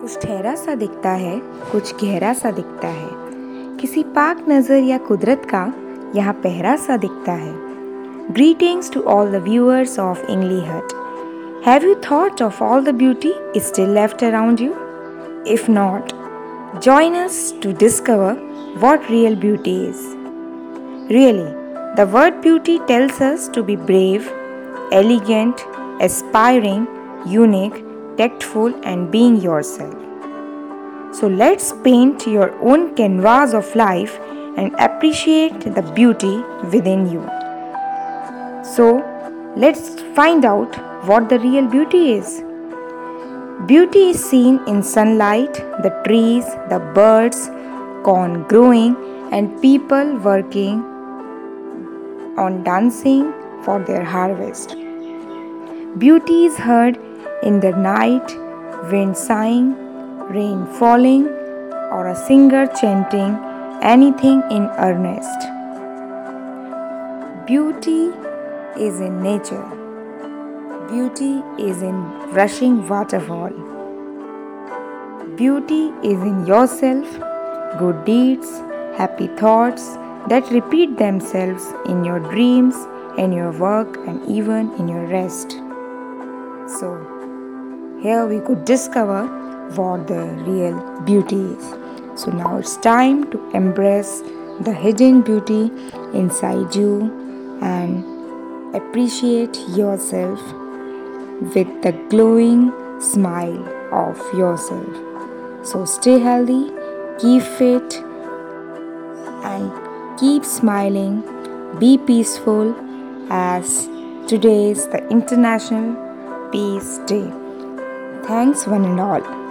कुछ ठहरा सा दिखता है कुछ गहरा सा दिखता है। किसी पाक नज़र या कुदरत का यहाँ पहरा सा दिखता है। Greetings to all the viewers of English hut have you thought of all the beauty is still left around you if not join us to discover what real beauty is. Really, the word beauty tells us to be brave, elegant, aspiring, unique, tactful, and being yourself. So let's paint your own canvas of life and appreciate the beauty within you. So let's find out what the real beauty is. Beauty is seen in sunlight, the trees, the birds, corn growing, and people working on dancing for their harvest. Beauty is heard in the night, wind sighing, rain falling, or a singer chanting anything in earnest. Beauty is in nature. Beauty is in rushing waterfall. Beauty is in yourself, good deeds, happy thoughts that repeat themselves in your dreams, in your work, and even in your rest. So, here we could discover what the real beauty is. So, now it's time to embrace the hidden beauty inside you and appreciate yourself with the glowing smile of yourself. So, stay healthy, keep fit, and keep smiling. Be peaceful as today is the International Peace Day. Thanks, one and all.